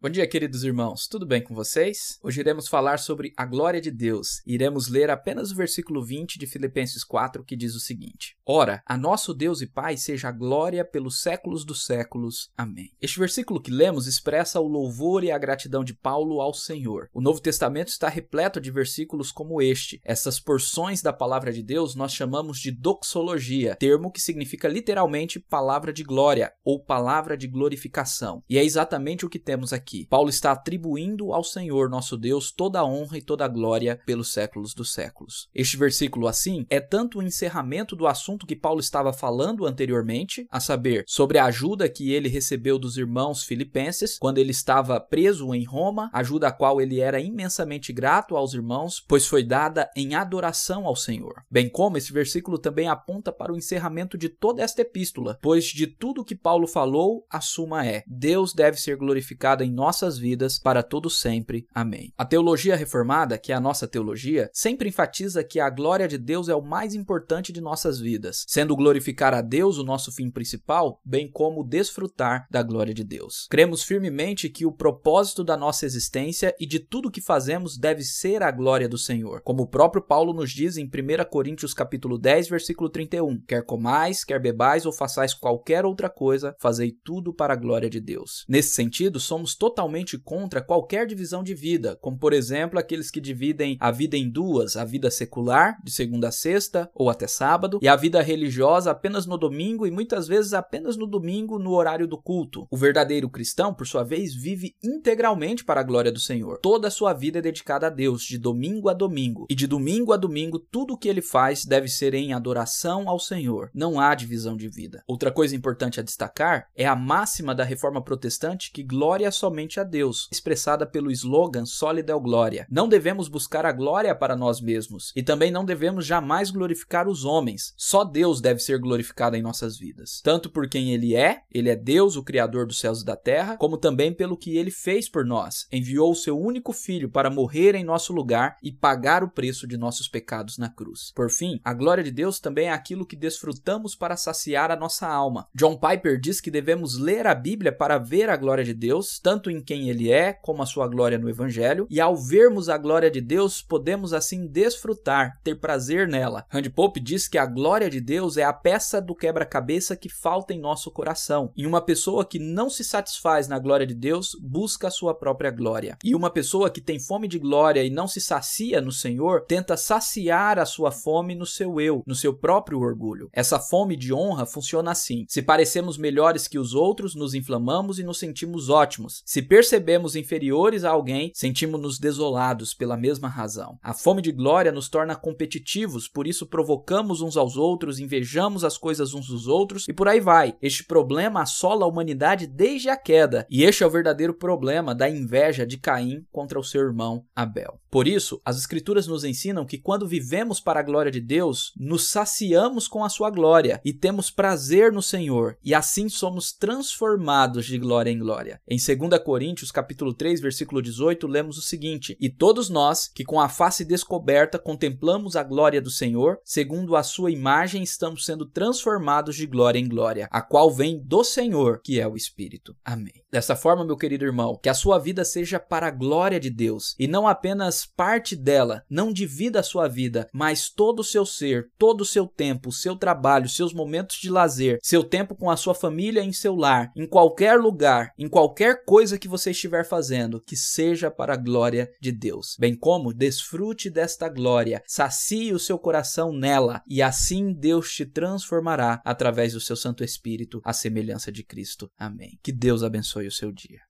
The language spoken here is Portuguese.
Bom dia, queridos irmãos. Tudo bem com vocês? Hoje iremos falar sobre a glória de Deus. Iremos ler apenas o versículo 20 de Filipenses 4, que diz o seguinte: Ora, a nosso Deus e Pai seja a glória pelos séculos dos séculos. Amém. Este versículo que lemos expressa o louvor e a gratidão de Paulo ao Senhor. O Novo Testamento está repleto de versículos como este. Essas porções da palavra de Deus nós chamamos de doxologia, termo que significa literalmente palavra de glória ou palavra de glorificação. E é exatamente o que temos aqui aqui. Paulo está atribuindo ao Senhor nosso Deus toda a honra e toda a glória pelos séculos dos séculos. Este versículo, assim, é tanto o encerramento do assunto que Paulo estava falando anteriormente, a saber, sobre a ajuda que ele recebeu dos irmãos filipenses quando ele estava preso em Roma, ajuda a qual ele era imensamente grato aos irmãos, pois foi dada em adoração ao Senhor. Bem como esse versículo também aponta para o encerramento de toda esta epístola, pois de tudo que Paulo falou, a suma é: Deus deve ser glorificado em nossas vidas para todo sempre. Amém. A teologia reformada, que é a nossa teologia, sempre enfatiza que a glória de Deus é o mais importante de nossas vidas, sendo glorificar a Deus o nosso fim principal, bem como desfrutar da glória de Deus. Cremos firmemente que o propósito da nossa existência e de tudo que fazemos deve ser a glória do Senhor, como o próprio Paulo nos diz em 1 Coríntios capítulo 10, versículo 31: Quer comais, quer bebais ou façais qualquer outra coisa, fazei tudo para a glória de Deus. Nesse sentido, somos todos totalmente contra qualquer divisão de vida, como por exemplo aqueles que dividem a vida em duas, a vida secular, de segunda a sexta ou até sábado, e a vida religiosa apenas no domingo e muitas vezes apenas no domingo no horário do culto. O verdadeiro cristão, por sua vez, vive integralmente para a glória do Senhor. Toda a sua vida é dedicada a Deus, de domingo a domingo, e de domingo a domingo tudo o que ele faz deve ser em adoração ao Senhor. Não há divisão de vida. Outra coisa importante a destacar é a máxima da reforma protestante que glória somente somente a Deus, expressada pelo slogan Soli Deo Glória. Não devemos buscar a glória para nós mesmos e também não devemos jamais glorificar os homens. Só Deus deve ser glorificado em nossas vidas, tanto por quem ele é, ele é Deus, o criador dos céus e da terra, como também pelo que ele fez por nós. Enviou o seu único filho para morrer em nosso lugar e pagar o preço de nossos pecados na cruz. Por fim, a glória de Deus também é aquilo que desfrutamos para saciar a nossa alma. John Piper diz que devemos ler a Bíblia para ver a glória de Deus, tanto tanto em quem ele é, como a sua glória no Evangelho, e ao vermos a glória de Deus, podemos assim desfrutar, ter prazer nela. Randy Pope diz que a glória de Deus é a peça do quebra-cabeça que falta em nosso coração. E uma pessoa que não se satisfaz na glória de Deus busca a sua própria glória. E uma pessoa que tem fome de glória e não se sacia no Senhor tenta saciar a sua fome no seu eu, no seu próprio orgulho. Essa fome de honra funciona assim: se parecemos melhores que os outros, nos inflamamos e nos sentimos ótimos. Se se percebemos inferiores a alguém, sentimos-nos desolados pela mesma razão. A fome de glória nos torna competitivos, por isso provocamos uns aos outros, invejamos as coisas uns dos outros e por aí vai. Este problema assola a humanidade desde a queda, e este é o verdadeiro problema da inveja de Caim contra o seu irmão Abel. Por isso, as Escrituras nos ensinam que quando vivemos para a glória de Deus, nos saciamos com a sua glória e temos prazer no Senhor, e assim somos transformados de glória em glória. Em 2 Coríntios, capítulo 3, versículo 18, lemos o seguinte: E todos nós, que com a face descoberta contemplamos a glória do Senhor, segundo a sua imagem estamos sendo transformados de glória em glória, a qual vem do Senhor, que é o Espírito. Amém. Dessa forma, meu querido irmão, que a sua vida seja para a glória de Deus e não apenas parte dela. Não divida a sua vida, mas todo o seu ser, todo o seu tempo, seu trabalho, seus momentos de lazer, seu tempo com a sua família em seu lar, em qualquer lugar, em qualquer que você estiver fazendo, que seja para a glória de Deus. Bem como desfrute desta glória, sacie o seu coração nela, e assim Deus te transformará através do seu Santo Espírito à semelhança de Cristo. Amém. Que Deus abençoe o seu dia.